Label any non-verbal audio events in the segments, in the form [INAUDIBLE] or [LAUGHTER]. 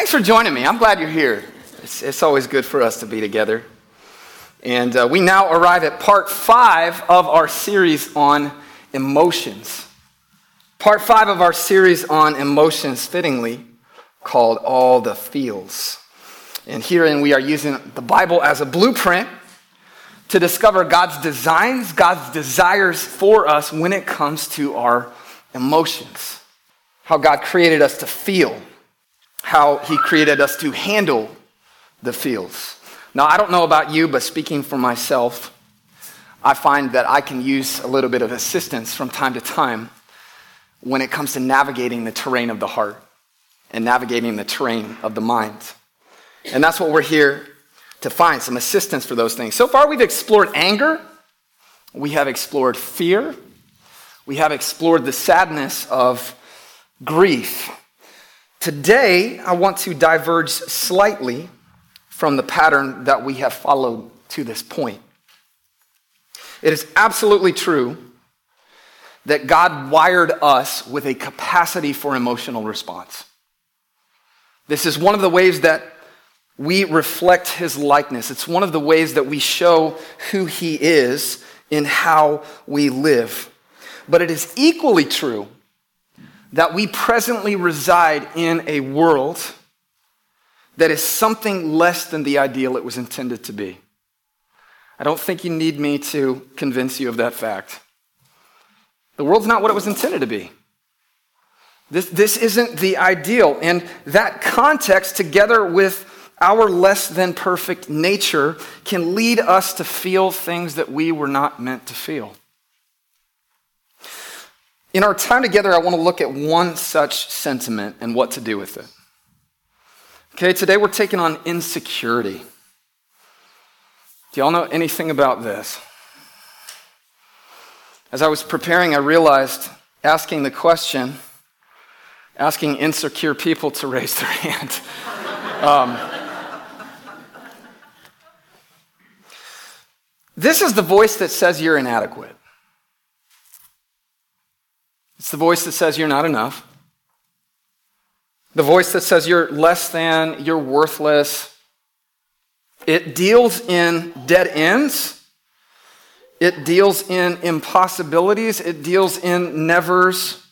thanks for joining me. I'm glad you're here. It's, it's always good for us to be together. And uh, we now arrive at part five of our series on emotions. Part five of our series on emotions, fittingly called All the Feels. And herein we are using the Bible as a blueprint to discover God's designs, God's desires for us when it comes to our emotions. How God created us to feel, how He created us to handle the fields. Now, I don't know about you, but speaking for myself, I find that I can use a little bit of assistance from time to time when it comes to navigating the terrain of the heart and navigating the terrain of the mind. And that's what we're here to find some assistance for those things. So far, we've explored anger, we have explored fear, we have explored the sadness of grief. Today, I want to diverge slightly from the pattern that we have followed to this point. It is absolutely true that God wired us with a capacity for emotional response. This is one of the ways that we reflect his likeness. It's one of the ways that we show who he is in how we live. But it is equally true that we presently reside in a world that is something less than the ideal it was intended to be. I don't think you need me to convince you of that fact. The world's not what it was intended to be. This, this isn't the ideal. And that context, together with our less than perfect nature, can lead us to feel things that we were not meant to feel. In our time together, I want to look at one such sentiment and what to do with it. Okay, today we're taking on insecurity. Do y'all know anything about this? As I was preparing, I realized asking the question, asking insecure people to raise their hand. [LAUGHS] Um, this is the voice that says you're inadequate. It's the voice that says you're not enough. The voice that says you're less than, you're worthless. It deals in dead ends. It deals in impossibilities. It deals in nevers.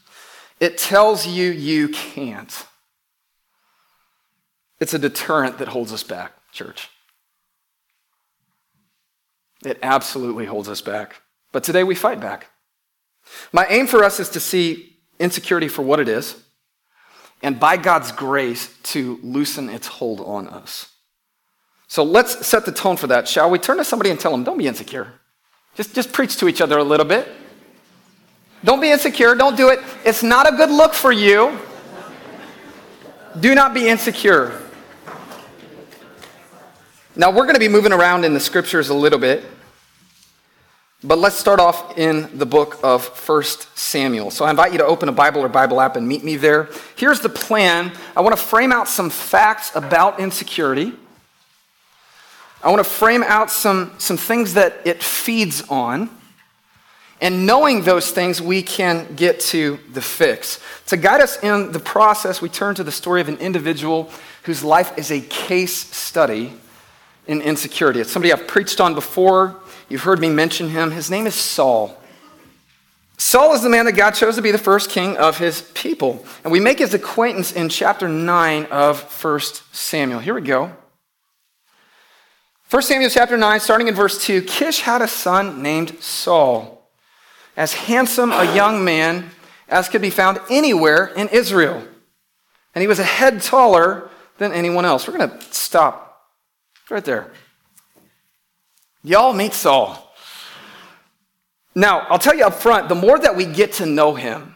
It tells you you can't. It's a deterrent that holds us back, church. It absolutely holds us back. But today we fight back. My aim for us is to see insecurity for what it is and by God's grace to loosen its hold on us. So let's set the tone for that, shall we? Turn to somebody and tell them, don't be insecure. Just, just preach to each other a little bit. Don't be insecure. Don't do it. It's not a good look for you. Do not be insecure. Now, we're going to be moving around in the scriptures a little bit. But let's start off in the book of 1 Samuel. So I invite you to open a Bible or Bible app and meet me there. Here's the plan I want to frame out some facts about insecurity. I want to frame out some, some things that it feeds on. And knowing those things, we can get to the fix. To guide us in the process, we turn to the story of an individual whose life is a case study in insecurity. It's somebody I've preached on before. You've heard me mention him. His name is Saul. Saul is the man that God chose to be the first king of his people. And we make his acquaintance in chapter 9 of 1 Samuel. Here we go. 1 Samuel chapter 9, starting in verse 2 Kish had a son named Saul, as handsome a young man as could be found anywhere in Israel. And he was a head taller than anyone else. We're going to stop right there. Y'all meet Saul. Now, I'll tell you up front the more that we get to know him,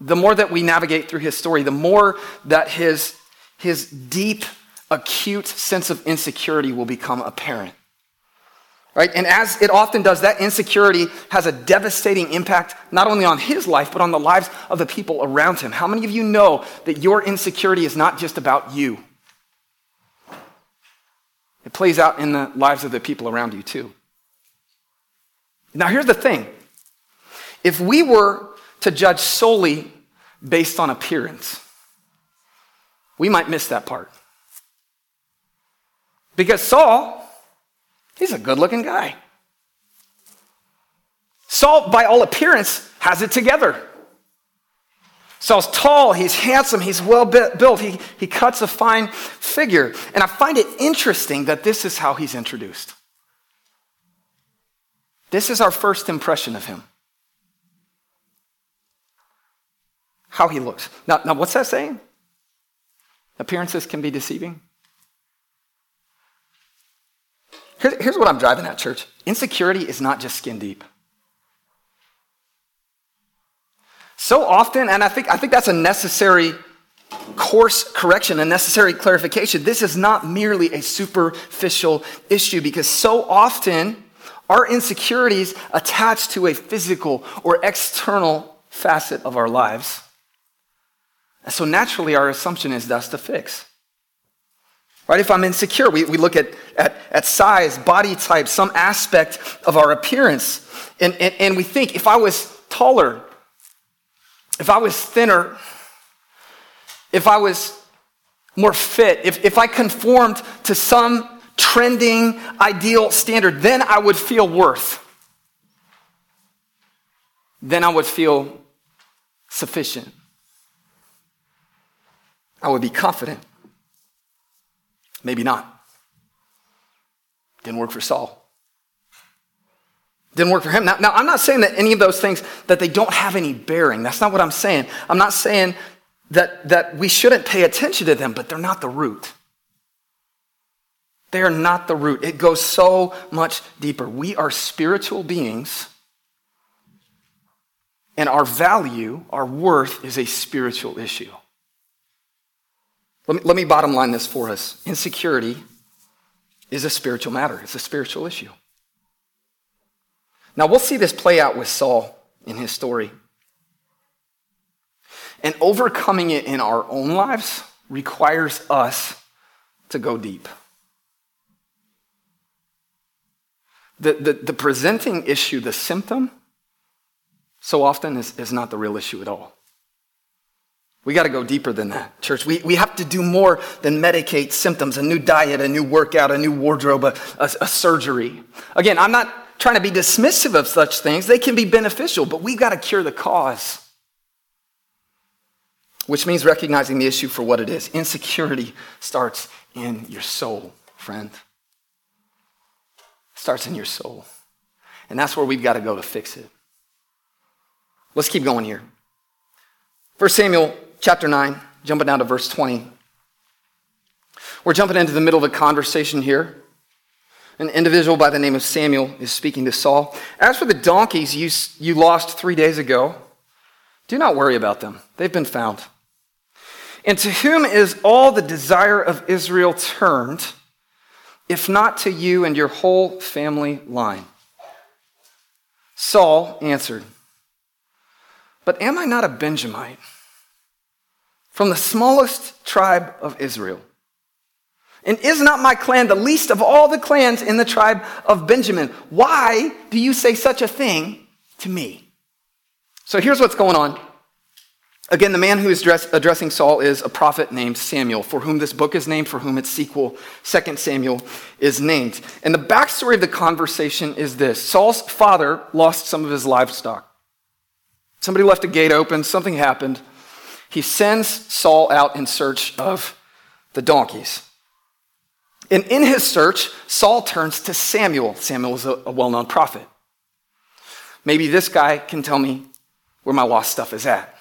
the more that we navigate through his story, the more that his, his deep, acute sense of insecurity will become apparent. Right? And as it often does, that insecurity has a devastating impact not only on his life, but on the lives of the people around him. How many of you know that your insecurity is not just about you? It plays out in the lives of the people around you, too. Now, here's the thing if we were to judge solely based on appearance, we might miss that part. Because Saul, he's a good looking guy. Saul, by all appearance, has it together. Saul's tall, he's handsome, he's well built, he, he cuts a fine figure. And I find it interesting that this is how he's introduced. This is our first impression of him. How he looks. Now, now what's that saying? Appearances can be deceiving. Here's, here's what I'm driving at, church. Insecurity is not just skin deep. So often, and I think, I think that's a necessary course correction, a necessary clarification. This is not merely a superficial issue because so often our insecurities attach to a physical or external facet of our lives. And so naturally, our assumption is that's the fix. Right? If I'm insecure, we, we look at, at, at size, body type, some aspect of our appearance, and, and, and we think if I was taller, if I was thinner, if I was more fit, if, if I conformed to some trending ideal standard, then I would feel worth. Then I would feel sufficient. I would be confident. Maybe not. Didn't work for Saul. Didn't work for him. Now, now, I'm not saying that any of those things, that they don't have any bearing. That's not what I'm saying. I'm not saying that, that we shouldn't pay attention to them, but they're not the root. They are not the root. It goes so much deeper. We are spiritual beings, and our value, our worth, is a spiritual issue. Let me, let me bottom line this for us. Insecurity is a spiritual matter, it's a spiritual issue. Now, we'll see this play out with Saul in his story. And overcoming it in our own lives requires us to go deep. The, the, the presenting issue, the symptom, so often is, is not the real issue at all. We got to go deeper than that, church. We, we have to do more than medicate symptoms, a new diet, a new workout, a new wardrobe, a, a, a surgery. Again, I'm not trying to be dismissive of such things. They can be beneficial, but we've got to cure the cause. Which means recognizing the issue for what it is. Insecurity starts in your soul, friend. Starts in your soul. And that's where we've got to go to fix it. Let's keep going here. 1 Samuel chapter 9, jumping down to verse 20. We're jumping into the middle of a conversation here. An individual by the name of Samuel is speaking to Saul. As for the donkeys you, you lost three days ago, do not worry about them. They've been found. And to whom is all the desire of Israel turned, if not to you and your whole family line? Saul answered, But am I not a Benjamite from the smallest tribe of Israel? And is not my clan the least of all the clans in the tribe of Benjamin? Why do you say such a thing to me? So here's what's going on. Again, the man who is dress, addressing Saul is a prophet named Samuel, for whom this book is named, for whom its sequel, 2 Samuel, is named. And the backstory of the conversation is this Saul's father lost some of his livestock. Somebody left a gate open, something happened. He sends Saul out in search of the donkeys. And in his search, Saul turns to Samuel. Samuel a, a well known prophet. Maybe this guy can tell me where my lost stuff is at.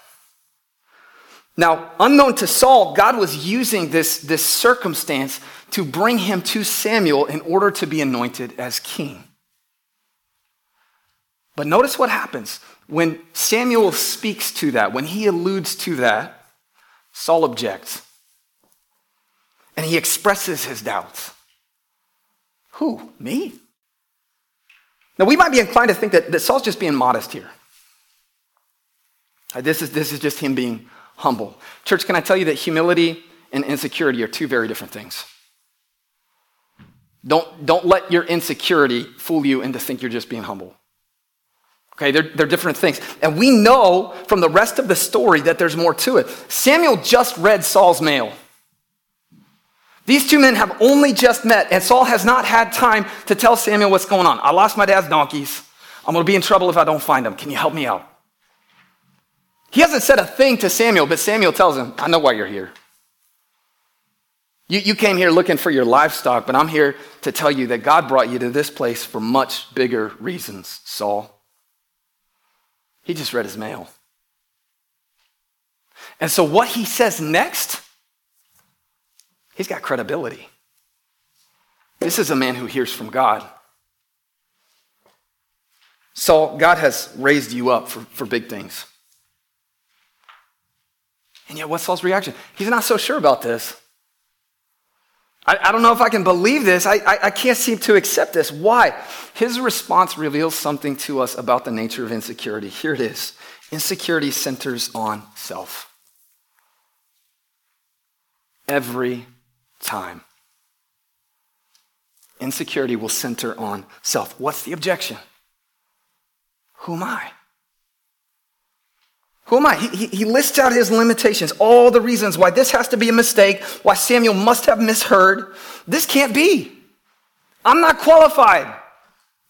Now, unknown to Saul, God was using this, this circumstance to bring him to Samuel in order to be anointed as king. But notice what happens. When Samuel speaks to that, when he alludes to that, Saul objects and he expresses his doubts. Who? Me? Now, we might be inclined to think that, that Saul's just being modest here. Uh, this is, this is just him being humble. Church, can I tell you that humility and insecurity are two very different things? Don't, don't let your insecurity fool you into think you're just being humble. Okay, they're, they're different things. And we know from the rest of the story that there's more to it. Samuel just read Saul's mail. These two men have only just met, and Saul has not had time to tell Samuel what's going on. I lost my dad's donkeys. I'm going to be in trouble if I don't find them. Can you help me out? He hasn't said a thing to Samuel, but Samuel tells him, I know why you're here. You, you came here looking for your livestock, but I'm here to tell you that God brought you to this place for much bigger reasons, Saul. He just read his mail. And so, what he says next, he's got credibility. This is a man who hears from God. Saul, God has raised you up for, for big things. And yet, what's Saul's reaction? He's not so sure about this. I, I don't know if I can believe this. I, I, I can't seem to accept this. Why? His response reveals something to us about the nature of insecurity. Here it is insecurity centers on self. Every time. Insecurity will center on self. What's the objection? Who am I? Who am I? He, he, lists out his limitations, all the reasons why this has to be a mistake, why Samuel must have misheard. This can't be. I'm not qualified.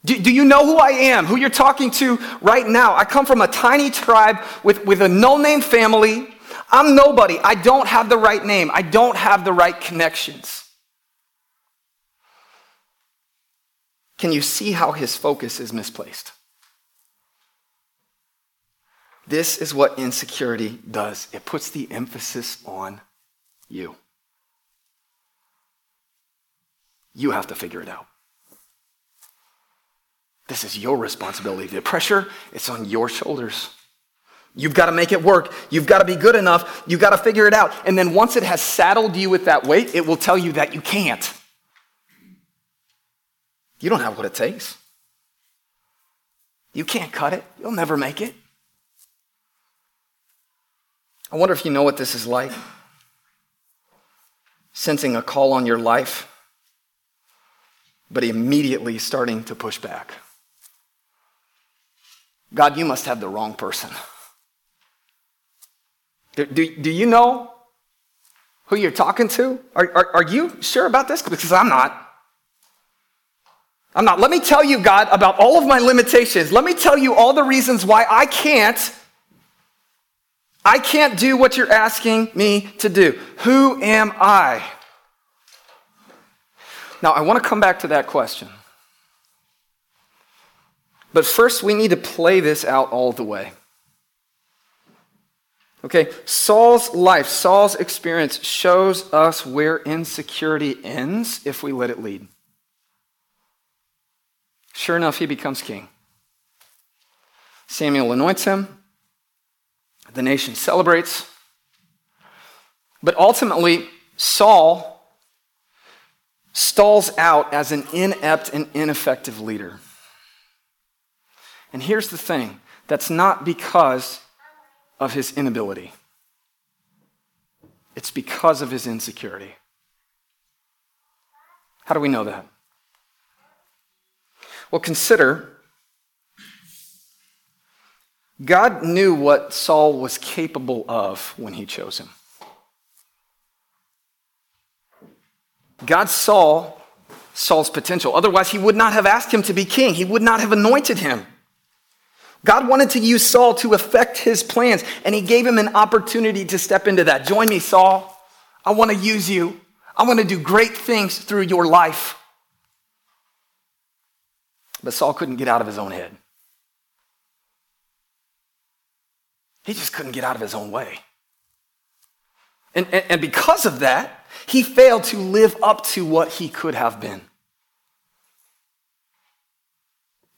Do, do you know who I am? Who you're talking to right now? I come from a tiny tribe with, with a no name family. I'm nobody. I don't have the right name. I don't have the right connections. Can you see how his focus is misplaced? This is what insecurity does it puts the emphasis on you. You have to figure it out. This is your responsibility. The pressure, it's on your shoulders. You've got to make it work. You've got to be good enough. You've got to figure it out. And then once it has saddled you with that weight, it will tell you that you can't. You don't have what it takes. You can't cut it. You'll never make it. I wonder if you know what this is like. Sensing a call on your life, but immediately starting to push back. God, you must have the wrong person. Do, do, do you know who you're talking to? Are, are, are you sure about this? Because I'm not. I'm not. Let me tell you, God, about all of my limitations. Let me tell you all the reasons why I can't I can't do what you're asking me to do. Who am I? Now, I want to come back to that question. But first, we need to play this out all the way. Okay, Saul's life, Saul's experience shows us where insecurity ends if we let it lead. Sure enough, he becomes king. Samuel anoints him. The nation celebrates. But ultimately, Saul stalls out as an inept and ineffective leader. And here's the thing that's not because of his inability, it's because of his insecurity. How do we know that? Well, consider God knew what Saul was capable of when he chose him. God saw Saul's potential. Otherwise, he would not have asked him to be king, he would not have anointed him. God wanted to use Saul to effect his plans, and he gave him an opportunity to step into that. Join me, Saul. I want to use you. I want to do great things through your life. But Saul couldn't get out of his own head. He just couldn't get out of his own way. And, and, and, because of that, he failed to live up to what he could have been.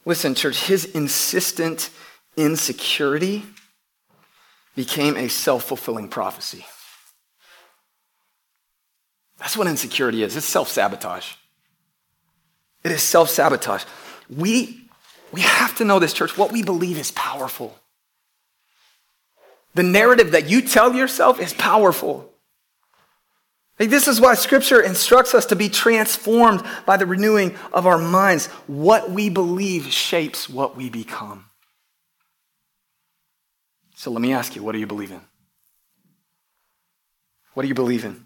Listen, church, his insistent insecurity became a self fulfilling prophecy. That's what insecurity is it's self sabotage. It is self sabotage. We, we have to know this, church. What we believe is powerful. The narrative that you tell yourself is powerful. Like, this is why Scripture instructs us to be transformed by the renewing of our minds. What we believe shapes what we become. So let me ask you what do you believe in? What do you believe in?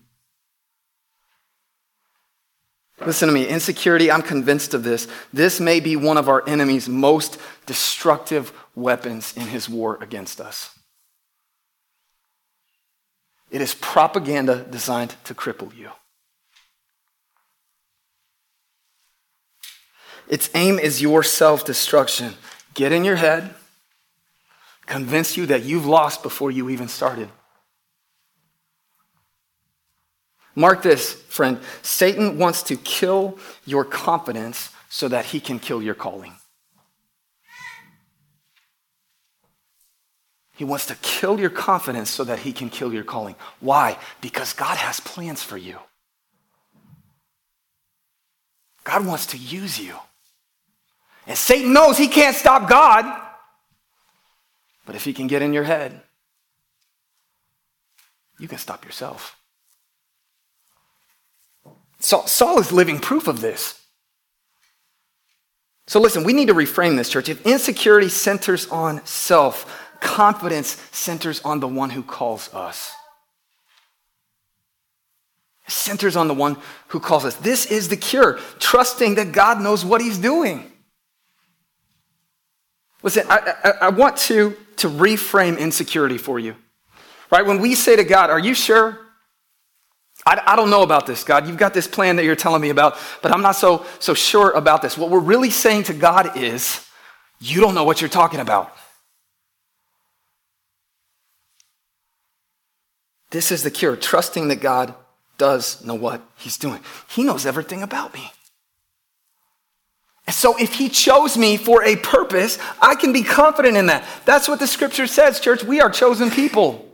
Listen to me. Insecurity, I'm convinced of this. This may be one of our enemy's most destructive weapons in his war against us. It is propaganda designed to cripple you. Its aim is your self destruction. Get in your head, convince you that you've lost before you even started. Mark this, friend. Satan wants to kill your confidence so that he can kill your calling. He wants to kill your confidence so that he can kill your calling. Why? Because God has plans for you. God wants to use you. And Satan knows he can't stop God. But if he can get in your head, you can stop yourself. Saul, Saul is living proof of this. So listen, we need to reframe this, church. If insecurity centers on self, confidence centers on the one who calls us. It centers on the one who calls us. This is the cure, trusting that God knows what he's doing. Listen, I, I, I want to, to reframe insecurity for you. Right? When we say to God, Are you sure? I, I don't know about this, God. You've got this plan that you're telling me about, but I'm not so, so sure about this. What we're really saying to God is, You don't know what you're talking about. This is the cure, trusting that God does know what He's doing. He knows everything about me. And so, if He chose me for a purpose, I can be confident in that. That's what the scripture says, church. We are chosen people.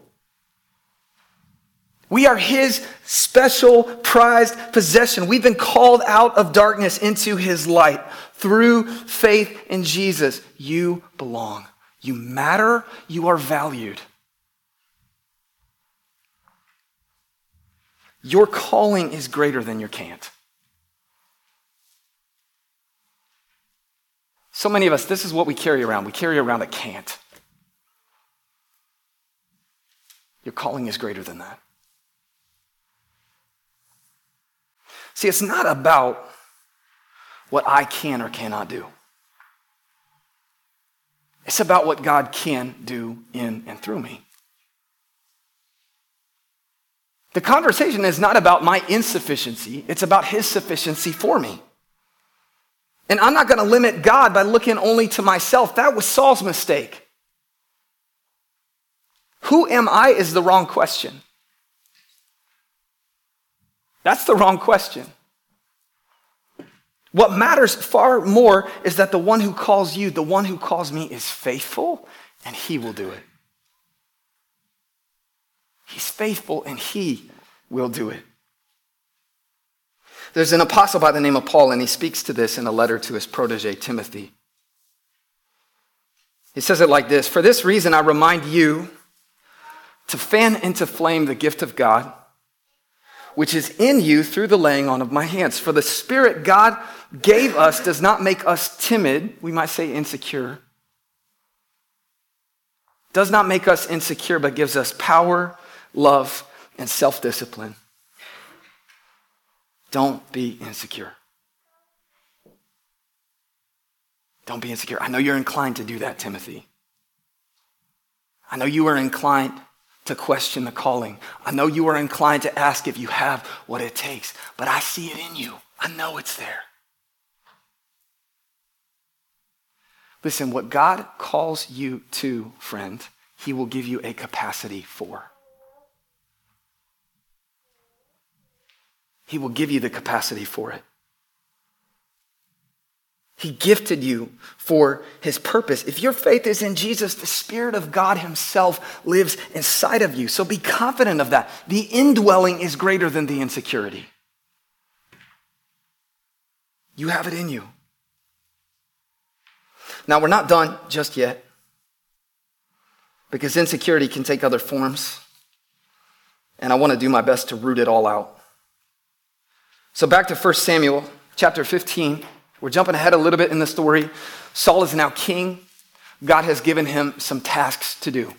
We are his special prized possession. We've been called out of darkness into his light through faith in Jesus. You belong. You matter. You are valued. Your calling is greater than your can't. So many of us, this is what we carry around. We carry around a can't. Your calling is greater than that. See, it's not about what I can or cannot do. It's about what God can do in and through me. The conversation is not about my insufficiency, it's about His sufficiency for me. And I'm not going to limit God by looking only to myself. That was Saul's mistake. Who am I is the wrong question. That's the wrong question. What matters far more is that the one who calls you, the one who calls me, is faithful and he will do it. He's faithful and he will do it. There's an apostle by the name of Paul, and he speaks to this in a letter to his protege, Timothy. He says it like this For this reason, I remind you to fan into flame the gift of God which is in you through the laying on of my hands. For the Spirit God gave us does not make us timid, we might say insecure. Does not make us insecure, but gives us power, love, and self discipline. Don't be insecure. Don't be insecure. I know you're inclined to do that, Timothy. I know you are inclined to question the calling. I know you are inclined to ask if you have what it takes, but I see it in you. I know it's there. Listen, what God calls you to, friend, He will give you a capacity for. He will give you the capacity for it. He gifted you for his purpose. If your faith is in Jesus, the Spirit of God Himself lives inside of you. So be confident of that. The indwelling is greater than the insecurity. You have it in you. Now, we're not done just yet because insecurity can take other forms. And I want to do my best to root it all out. So, back to 1 Samuel chapter 15. We're jumping ahead a little bit in the story. Saul is now king. God has given him some tasks to do.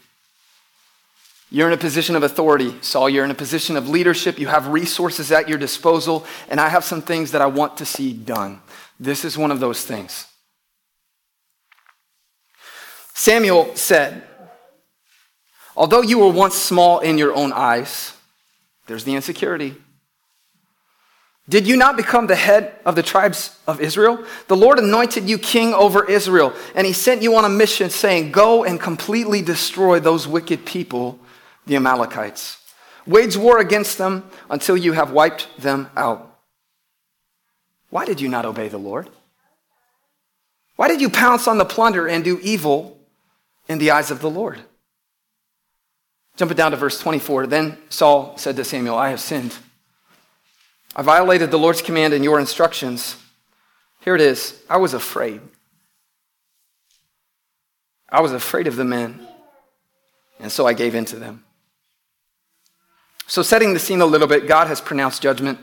You're in a position of authority, Saul. You're in a position of leadership. You have resources at your disposal, and I have some things that I want to see done. This is one of those things. Samuel said, Although you were once small in your own eyes, there's the insecurity. Did you not become the head of the tribes of Israel? The Lord anointed you king over Israel, and he sent you on a mission saying, Go and completely destroy those wicked people, the Amalekites. Wage war against them until you have wiped them out. Why did you not obey the Lord? Why did you pounce on the plunder and do evil in the eyes of the Lord? Jumping down to verse 24, then Saul said to Samuel, I have sinned. I violated the Lord's command and your instructions. Here it is. I was afraid. I was afraid of the men, and so I gave in to them. So, setting the scene a little bit, God has pronounced judgment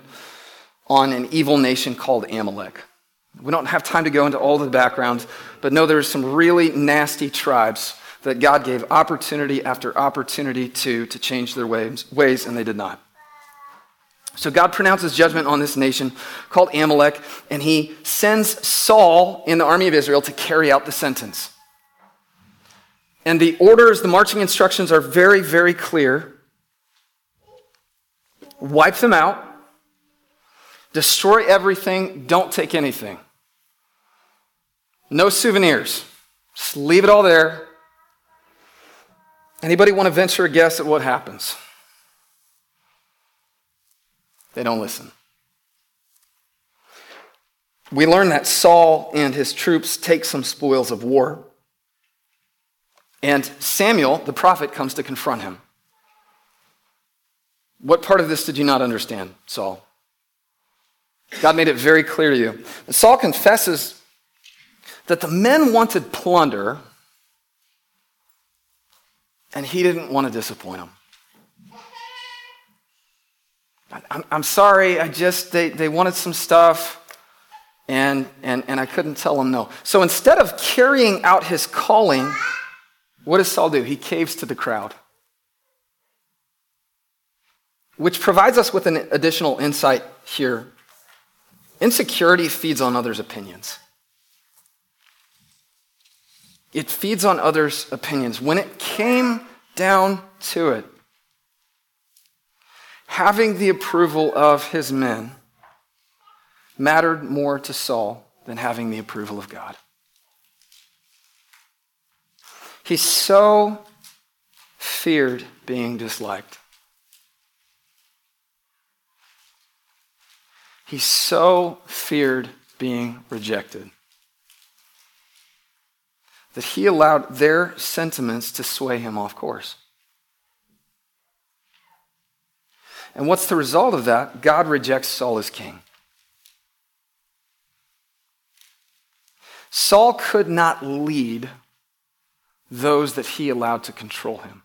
on an evil nation called Amalek. We don't have time to go into all the background, but know there's some really nasty tribes that God gave opportunity after opportunity to to change their ways, ways and they did not. So God pronounces judgment on this nation called Amalek, and he sends Saul in the army of Israel to carry out the sentence. And the orders, the marching instructions are very, very clear. Wipe them out, destroy everything, don't take anything. No souvenirs. Just leave it all there. Anybody want to venture a guess at what happens? They don't listen. We learn that Saul and his troops take some spoils of war. And Samuel, the prophet, comes to confront him. What part of this did you not understand, Saul? God made it very clear to you. And Saul confesses that the men wanted plunder, and he didn't want to disappoint them. I'm, I'm sorry, I just, they, they wanted some stuff. And, and, and I couldn't tell them no. So instead of carrying out his calling, what does Saul do? He caves to the crowd, which provides us with an additional insight here. Insecurity feeds on others' opinions. It feeds on others' opinions. When it came down to it, having the approval of his men mattered more to Saul than having the approval of God. He so feared being disliked. He so feared being rejected that he allowed their sentiments to sway him off course. And what's the result of that? God rejects Saul as king. Saul could not lead those that he allowed to control him.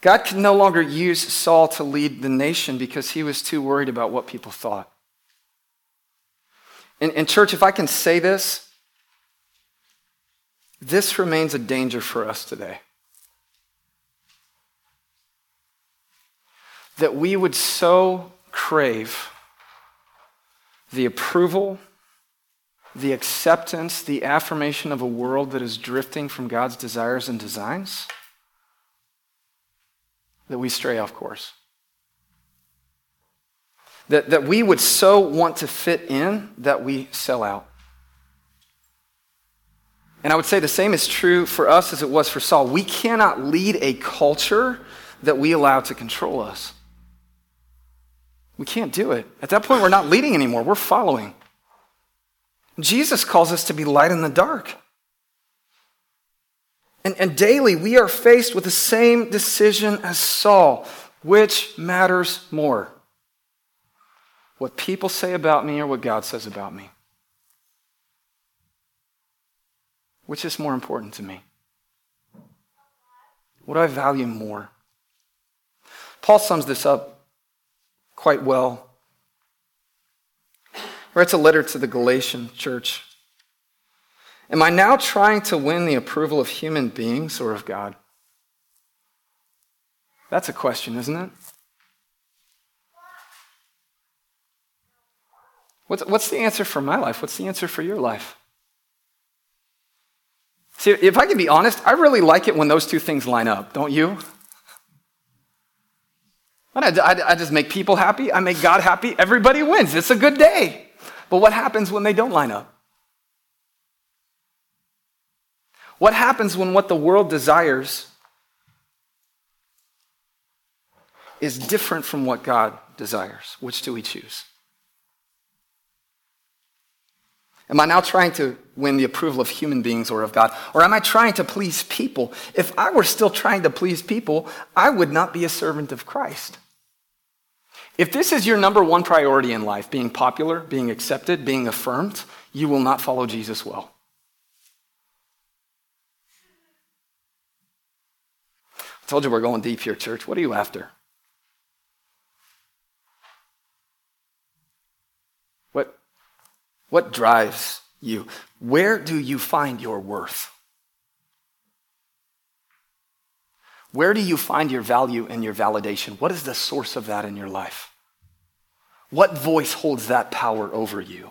God could no longer use Saul to lead the nation because he was too worried about what people thought. And, church, if I can say this, this remains a danger for us today. That we would so crave the approval, the acceptance, the affirmation of a world that is drifting from God's desires and designs that we stray off course. That, that we would so want to fit in that we sell out. And I would say the same is true for us as it was for Saul. We cannot lead a culture that we allow to control us. We can't do it. At that point, we're not leading anymore, we're following. Jesus calls us to be light in the dark. And, and daily, we are faced with the same decision as Saul which matters more? What people say about me or what God says about me? Which is more important to me? What do I value more? Paul sums this up quite well. Writes a letter to the Galatian church. Am I now trying to win the approval of human beings or of God? That's a question, isn't it? What's, what's the answer for my life? What's the answer for your life? See, if I can be honest, I really like it when those two things line up, don't you? I, I, I just make people happy, I make God happy, everybody wins. It's a good day. But what happens when they don't line up? What happens when what the world desires is different from what God desires? Which do we choose? Am I now trying to win the approval of human beings or of God? Or am I trying to please people? If I were still trying to please people, I would not be a servant of Christ. If this is your number one priority in life, being popular, being accepted, being affirmed, you will not follow Jesus well. I told you we're going deep here, church. What are you after? What, what drives you? Where do you find your worth? Where do you find your value and your validation? What is the source of that in your life? What voice holds that power over you?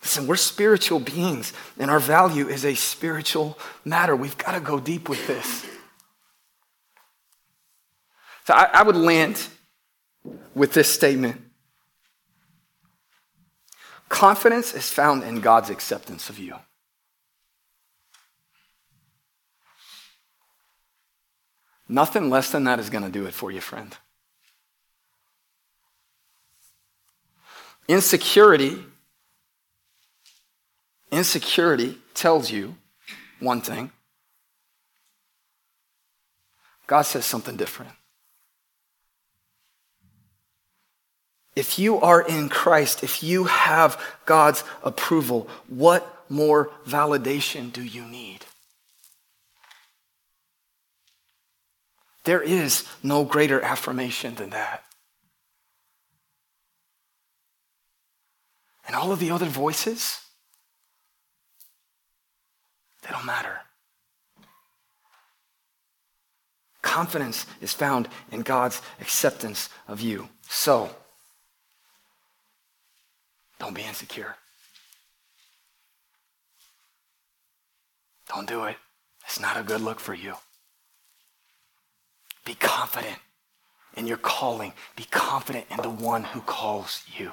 Listen, we're spiritual beings, and our value is a spiritual matter. We've got to go deep with this. So I, I would land with this statement Confidence is found in God's acceptance of you. Nothing less than that is going to do it for you, friend. Insecurity, insecurity tells you one thing. God says something different. If you are in Christ, if you have God's approval, what more validation do you need? There is no greater affirmation than that. And all of the other voices, they don't matter. Confidence is found in God's acceptance of you. So, don't be insecure. Don't do it. It's not a good look for you. Be confident in your calling. Be confident in the one who calls you.